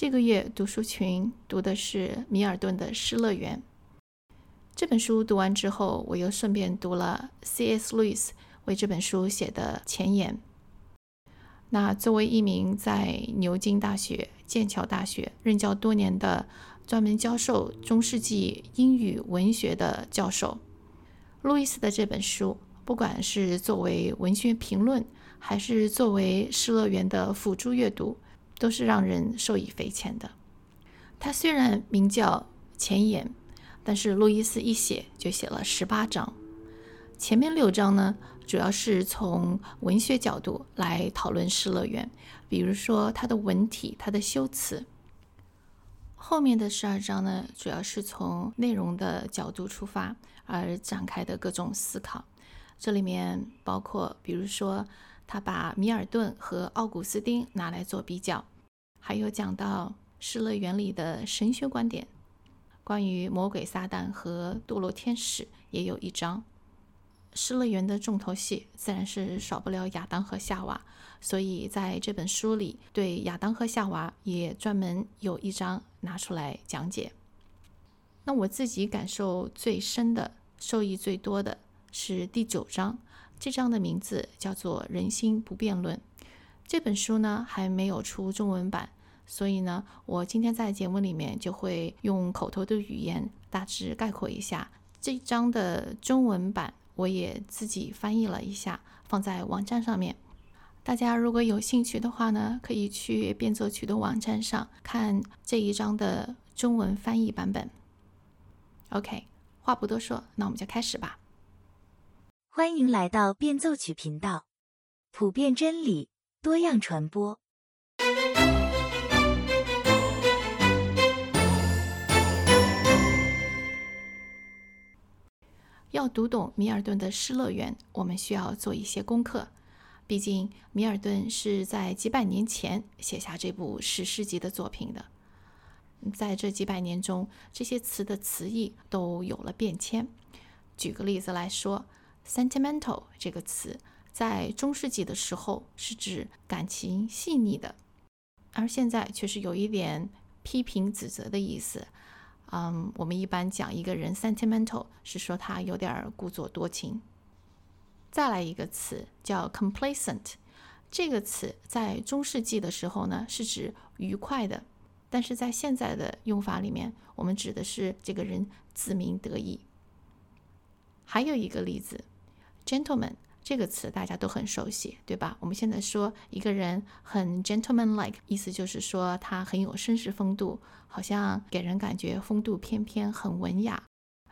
这个月读书群读的是米尔顿的《失乐园》这本书。读完之后，我又顺便读了 C.S. 路易斯为这本书写的前言。那作为一名在牛津大学、剑桥大学任教多年的专门教授中世纪英语文学的教授，路易斯的这本书，不管是作为文学评论，还是作为《失乐园》的辅助阅读，都是让人受益匪浅的。他虽然名叫前言，但是路易斯一写就写了十八章，前面六章呢。主要是从文学角度来讨论《失乐园》，比如说它的文体、它的修辞。后面的十二章呢，主要是从内容的角度出发而展开的各种思考。这里面包括，比如说他把米尔顿和奥古斯丁拿来做比较，还有讲到《失乐园》里的神学观点，关于魔鬼撒旦和堕落天使也有一章。失乐园的重头戏自然是少不了亚当和夏娃，所以在这本书里，对亚当和夏娃也专门有一章拿出来讲解。那我自己感受最深的、受益最多的是第九章，这章的名字叫做《人心不变论》。这本书呢还没有出中文版，所以呢，我今天在节目里面就会用口头的语言大致概括一下这一章的中文版。我也自己翻译了一下，放在网站上面。大家如果有兴趣的话呢，可以去变奏曲的网站上看这一章的中文翻译版本。OK，话不多说，那我们就开始吧。欢迎来到变奏曲频道，普遍真理，多样传播。要读懂米尔顿的《失乐园》，我们需要做一些功课。毕竟，米尔顿是在几百年前写下这部史诗级的作品的。在这几百年中，这些词的词义都有了变迁。举个例子来说，“sentimental” 这个词在中世纪的时候是指感情细腻的，而现在却是有一点批评指责的意思。嗯，我们一般讲一个人 sentimental 是说他有点故作多情。再来一个词叫 complacent，这个词在中世纪的时候呢是指愉快的，但是在现在的用法里面，我们指的是这个人自鸣得意。还有一个例子，gentleman。这个词大家都很熟悉，对吧？我们现在说一个人很 gentleman-like，意思就是说他很有绅士风度，好像给人感觉风度翩翩，很文雅。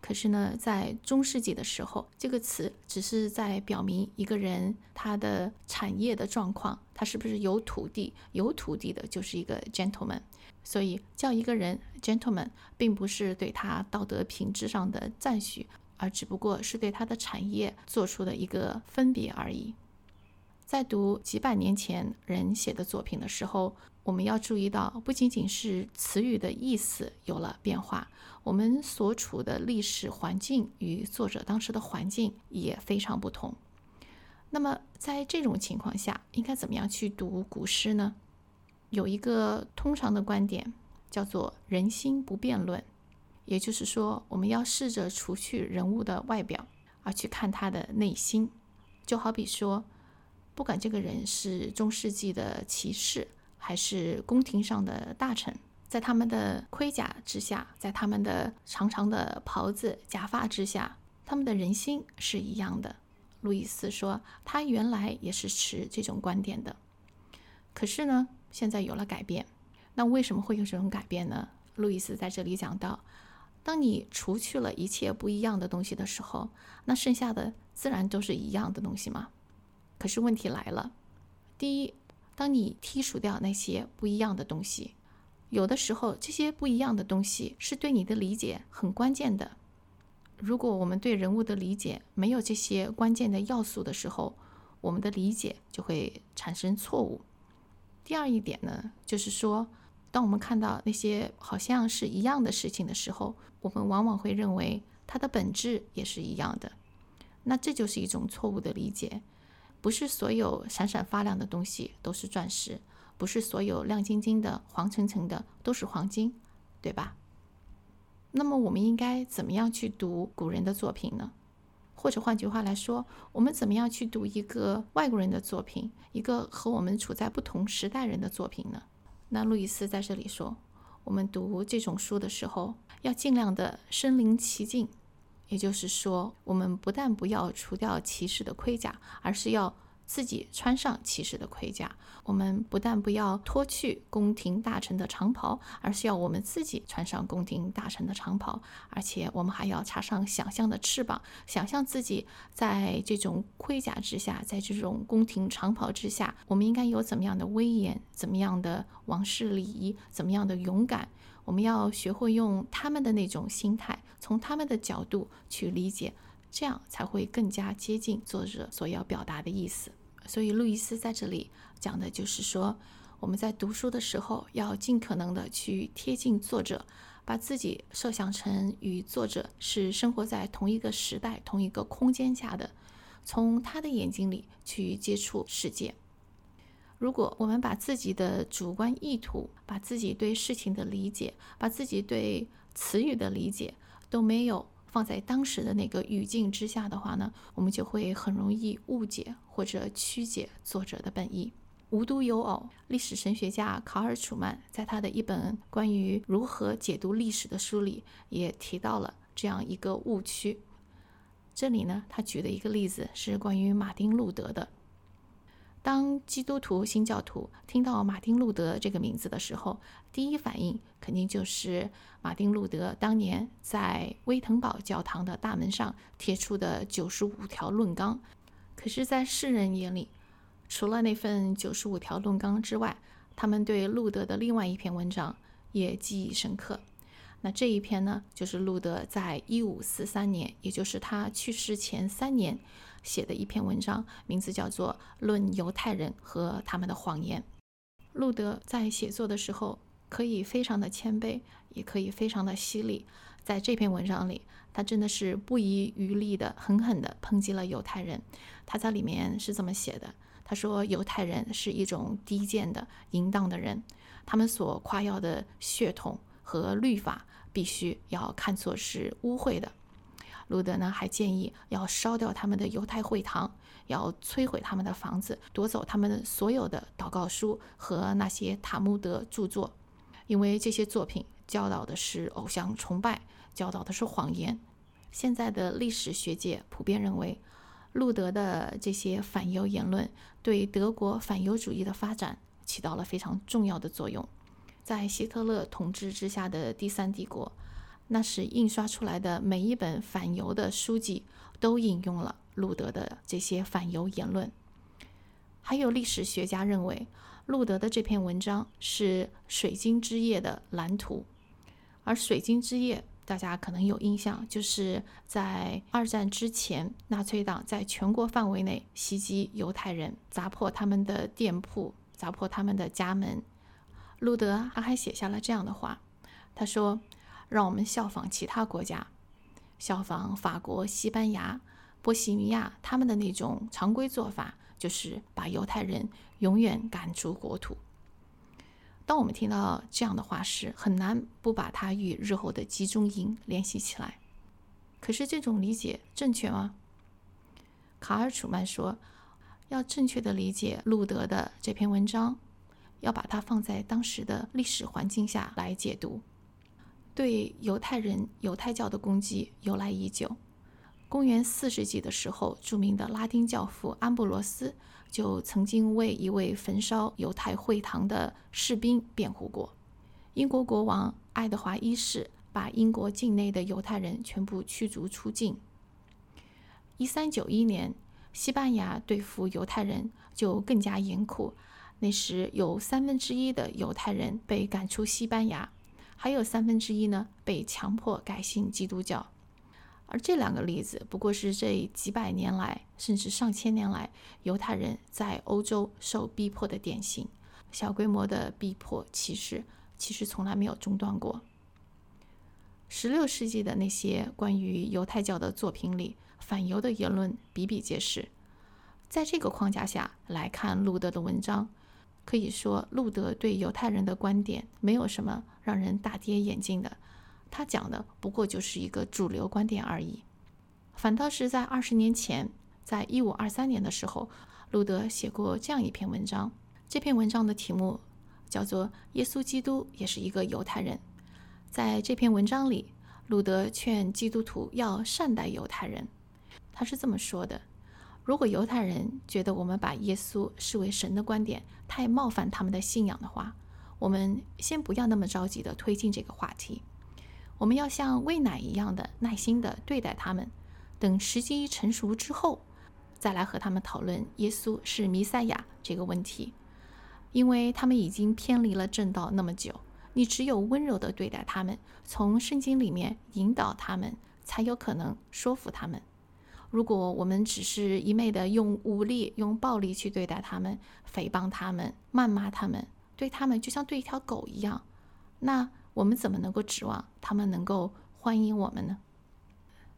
可是呢，在中世纪的时候，这个词只是在表明一个人他的产业的状况，他是不是有土地？有土地的就是一个 gentleman。所以叫一个人 gentleman，并不是对他道德品质上的赞许。而只不过是对他的产业做出的一个分别而已。在读几百年前人写的作品的时候，我们要注意到，不仅仅是词语的意思有了变化，我们所处的历史环境与作者当时的环境也非常不同。那么，在这种情况下，应该怎么样去读古诗呢？有一个通常的观点，叫做“人心不变论”。也就是说，我们要试着除去人物的外表，而去看他的内心。就好比说，不管这个人是中世纪的骑士，还是宫廷上的大臣，在他们的盔甲之下，在他们的长长的袍子、假发之下，他们的人心是一样的。路易斯说，他原来也是持这种观点的，可是呢，现在有了改变。那为什么会有这种改变呢？路易斯在这里讲到。当你除去了一切不一样的东西的时候，那剩下的自然都是一样的东西吗？可是问题来了，第一，当你剔除掉那些不一样的东西，有的时候这些不一样的东西是对你的理解很关键的。如果我们对人物的理解没有这些关键的要素的时候，我们的理解就会产生错误。第二一点呢，就是说。当我们看到那些好像是一样的事情的时候，我们往往会认为它的本质也是一样的。那这就是一种错误的理解。不是所有闪闪发亮的东西都是钻石，不是所有亮晶晶的、黄澄澄的都是黄金，对吧？那么我们应该怎么样去读古人的作品呢？或者换句话来说，我们怎么样去读一个外国人的作品，一个和我们处在不同时代人的作品呢？那路易斯在这里说，我们读这种书的时候，要尽量的身临其境，也就是说，我们不但不要除掉骑士的盔甲，而是要。自己穿上骑士的盔甲，我们不但不要脱去宫廷大臣的长袍，而是要我们自己穿上宫廷大臣的长袍，而且我们还要插上想象的翅膀，想象自己在这种盔甲之下，在这种宫廷长袍之下，我们应该有怎么样的威严，怎么样的王室礼仪，怎么样的勇敢。我们要学会用他们的那种心态，从他们的角度去理解。这样才会更加接近作者所要表达的意思。所以，路易斯在这里讲的就是说，我们在读书的时候要尽可能的去贴近作者，把自己设想成与作者是生活在同一个时代、同一个空间下的，从他的眼睛里去接触世界。如果我们把自己的主观意图、把自己对事情的理解、把自己对词语的理解都没有，放在当时的那个语境之下的话呢，我们就会很容易误解或者曲解作者的本意。无独有偶，历史神学家卡尔·楚曼在他的一本关于如何解读历史的书里也提到了这样一个误区。这里呢，他举的一个例子是关于马丁·路德的。当基督徒新教徒听到马丁·路德这个名字的时候，第一反应肯定就是马丁·路德当年在威腾堡教堂的大门上贴出的九十五条论纲。可是，在世人眼里，除了那份九十五条论纲之外，他们对路德的另外一篇文章也记忆深刻。那这一篇呢，就是路德在一五四三年，也就是他去世前三年。写的一篇文章，名字叫做《论犹太人和他们的谎言》。路德在写作的时候，可以非常的谦卑，也可以非常的犀利。在这篇文章里，他真的是不遗余力的、狠狠地抨击了犹太人。他在里面是这么写的：他说，犹太人是一种低贱的、淫荡的人，他们所夸耀的血统和律法，必须要看作是污秽的。路德呢还建议要烧掉他们的犹太会堂，要摧毁他们的房子，夺走他们所有的祷告书和那些塔木德著作，因为这些作品教导的是偶像崇拜，教导的是谎言。现在的历史学界普遍认为，路德的这些反犹言论对德国反犹主义的发展起到了非常重要的作用。在希特勒统治之下的第三帝国。那时印刷出来的每一本反犹的书籍都引用了路德的这些反犹言论。还有历史学家认为，路德的这篇文章是《水晶之夜》的蓝图。而《水晶之夜》，大家可能有印象，就是在二战之前，纳粹党在全国范围内袭击犹太人，砸破他们的店铺，砸破他们的家门。路德他还写下了这样的话，他说。让我们效仿其他国家，效仿法国、西班牙、波西米亚，他们的那种常规做法，就是把犹太人永远赶出国土。当我们听到这样的话时，很难不把它与日后的集中营联系起来。可是，这种理解正确吗？卡尔·楚曼说，要正确的理解路德的这篇文章，要把它放在当时的历史环境下来解读。对犹太人、犹太教的攻击由来已久。公元四世纪的时候，著名的拉丁教父安布罗斯就曾经为一位焚烧犹太会堂的士兵辩护过。英国国王爱德华一世把英国境内的犹太人全部驱逐出境。一三九一年，西班牙对付犹太人就更加严酷，那时有三分之一的犹太人被赶出西班牙。还有三分之一呢，被强迫改信基督教，而这两个例子不过是这几百年来，甚至上千年来，犹太人在欧洲受逼迫的典型。小规模的逼迫歧视其实从来没有中断过。十六世纪的那些关于犹太教的作品里，反犹的言论比比皆是。在这个框架下来看路德的文章，可以说，路德对犹太人的观点没有什么让人大跌眼镜的，他讲的不过就是一个主流观点而已。反倒是在二十年前，在一五二三年的时候，路德写过这样一篇文章。这篇文章的题目叫做《耶稣基督也是一个犹太人》。在这篇文章里，路德劝基督徒要善待犹太人。他是这么说的：“如果犹太人觉得我们把耶稣视为神的观点太冒犯他们的信仰的话，我们先不要那么着急的推进这个话题。我们要像喂奶一样的耐心的对待他们。等时机成熟之后，再来和他们讨论耶稣是弥赛亚这个问题。因为他们已经偏离了正道那么久。”你只有温柔地对待他们，从圣经里面引导他们，才有可能说服他们。如果我们只是一昧的用武力、用暴力去对待他们，诽谤他们、谩骂他们，对他们就像对一条狗一样，那我们怎么能够指望他们能够欢迎我们呢？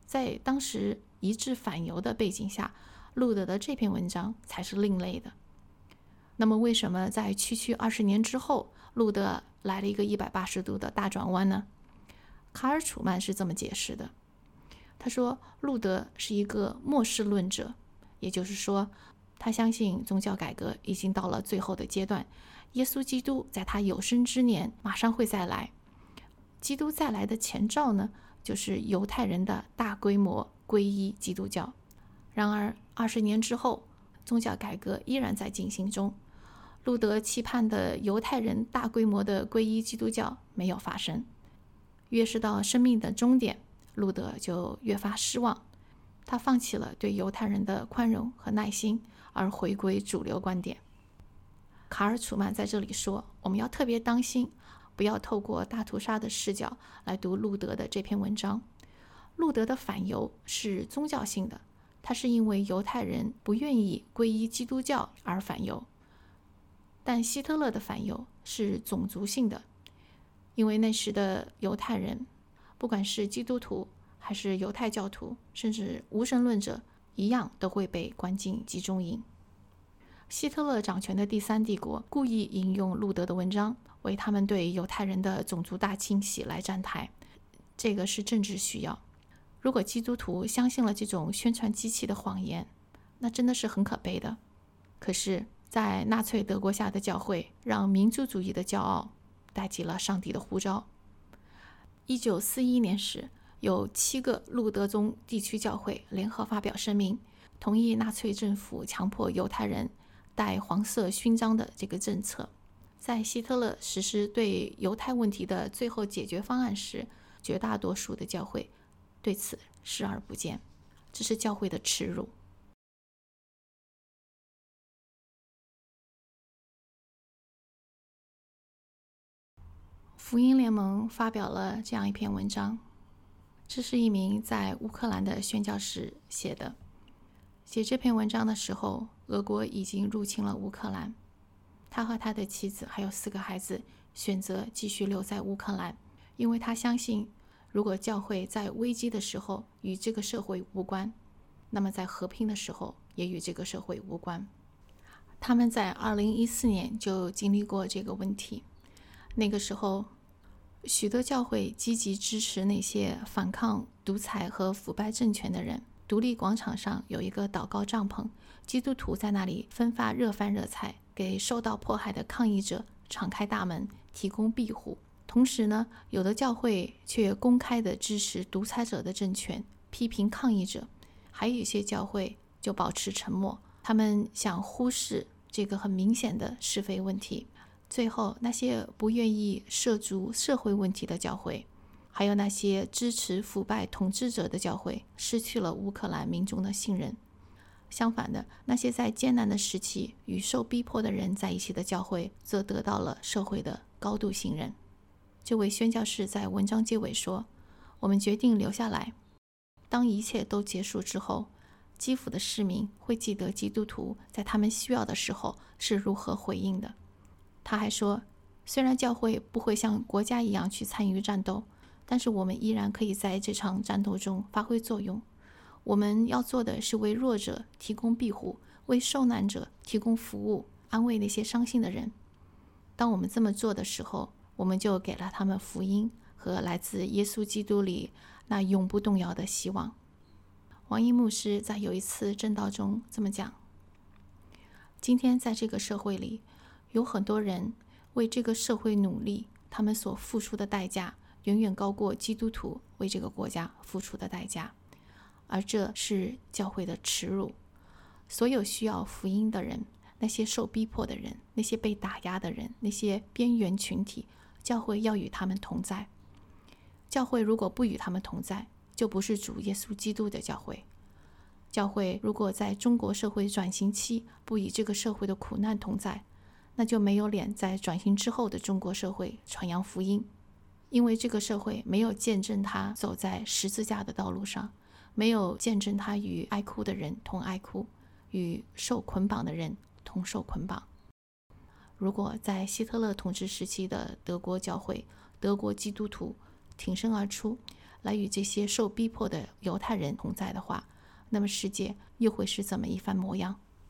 在当时一致反犹的背景下，路德的这篇文章才是另类的。那么，为什么在区区二十年之后，路德来了一个一百八十度的大转弯呢？卡尔·楚曼是这么解释的：他说，路德是一个末世论者，也就是说，他相信宗教改革已经到了最后的阶段，耶稣基督在他有生之年马上会再来。基督再来的前兆呢，就是犹太人的大规模皈依基督教。然而，二十年之后，宗教改革依然在进行中。路德期盼的犹太人大规模的皈依基督教没有发生。越是到生命的终点，路德就越发失望。他放弃了对犹太人的宽容和耐心，而回归主流观点。卡尔·楚曼在这里说：“我们要特别当心，不要透过大屠杀的视角来读路德的这篇文章。路德的反犹是宗教性的，他是因为犹太人不愿意皈依基督教而反犹。”但希特勒的反犹是种族性的，因为那时的犹太人，不管是基督徒还是犹太教徒，甚至无神论者，一样都会被关进集中营。希特勒掌权的第三帝国故意引用路德的文章，为他们对犹太人的种族大清洗来站台，这个是政治需要。如果基督徒相信了这种宣传机器的谎言，那真的是很可悲的。可是。在纳粹德国下的教会，让民族主义的骄傲代替了上帝的呼召。一九四一年时，有七个路德宗地区教会联合发表声明，同意纳粹政府强迫犹太人戴黄色勋章的这个政策。在希特勒实施对犹太问题的最后解决方案时，绝大多数的教会对此视而不见，这是教会的耻辱。福音联盟发表了这样一篇文章，这是一名在乌克兰的宣教士写的。写这篇文章的时候，俄国已经入侵了乌克兰。他和他的妻子还有四个孩子选择继续留在乌克兰，因为他相信，如果教会在危机的时候与这个社会无关，那么在和平的时候也与这个社会无关。他们在2014年就经历过这个问题，那个时候。许多教会积极支持那些反抗独裁和腐败政权的人。独立广场上有一个祷告帐篷，基督徒在那里分发热饭热菜，给受到迫害的抗议者敞开大门，提供庇护。同时呢，有的教会却公开的支持独裁者的政权，批评抗议者；还有一些教会就保持沉默，他们想忽视这个很明显的是非问题。最后，那些不愿意涉足社会问题的教会，还有那些支持腐败统治者的教会，失去了乌克兰民众的信任。相反的，那些在艰难的时期与受逼迫的人在一起的教会，则得到了社会的高度信任。这位宣教士在文章结尾说：“我们决定留下来。当一切都结束之后，基辅的市民会记得基督徒在他们需要的时候是如何回应的。”他还说，虽然教会不会像国家一样去参与战斗，但是我们依然可以在这场战斗中发挥作用。我们要做的是为弱者提供庇护，为受难者提供服务，安慰那些伤心的人。当我们这么做的时候，我们就给了他们福音和来自耶稣基督里那永不动摇的希望。王一牧师在有一次正道中这么讲：“今天在这个社会里，有很多人为这个社会努力，他们所付出的代价远远高过基督徒为这个国家付出的代价，而这是教会的耻辱。所有需要福音的人。”那些受逼迫的人，那些被打压的人，那些边缘群体，教会要与他们同在。教会如果不与他们同在，就不是主耶稣基督的教会。教会如果在中国社会转型期不与这个社会的苦难同在，那就没有脸在转型之后的中国社会传扬福音，因为这个社会没有见证他走在十字架的道路上，没有见证他与爱哭的人同爱哭，与受捆绑的人。同受捆绑。如果在希特勒统治时期的德国教会、德国基督徒挺身而出，来与这些受逼迫的犹太人同在的话，那么世界又会是怎么一番模样？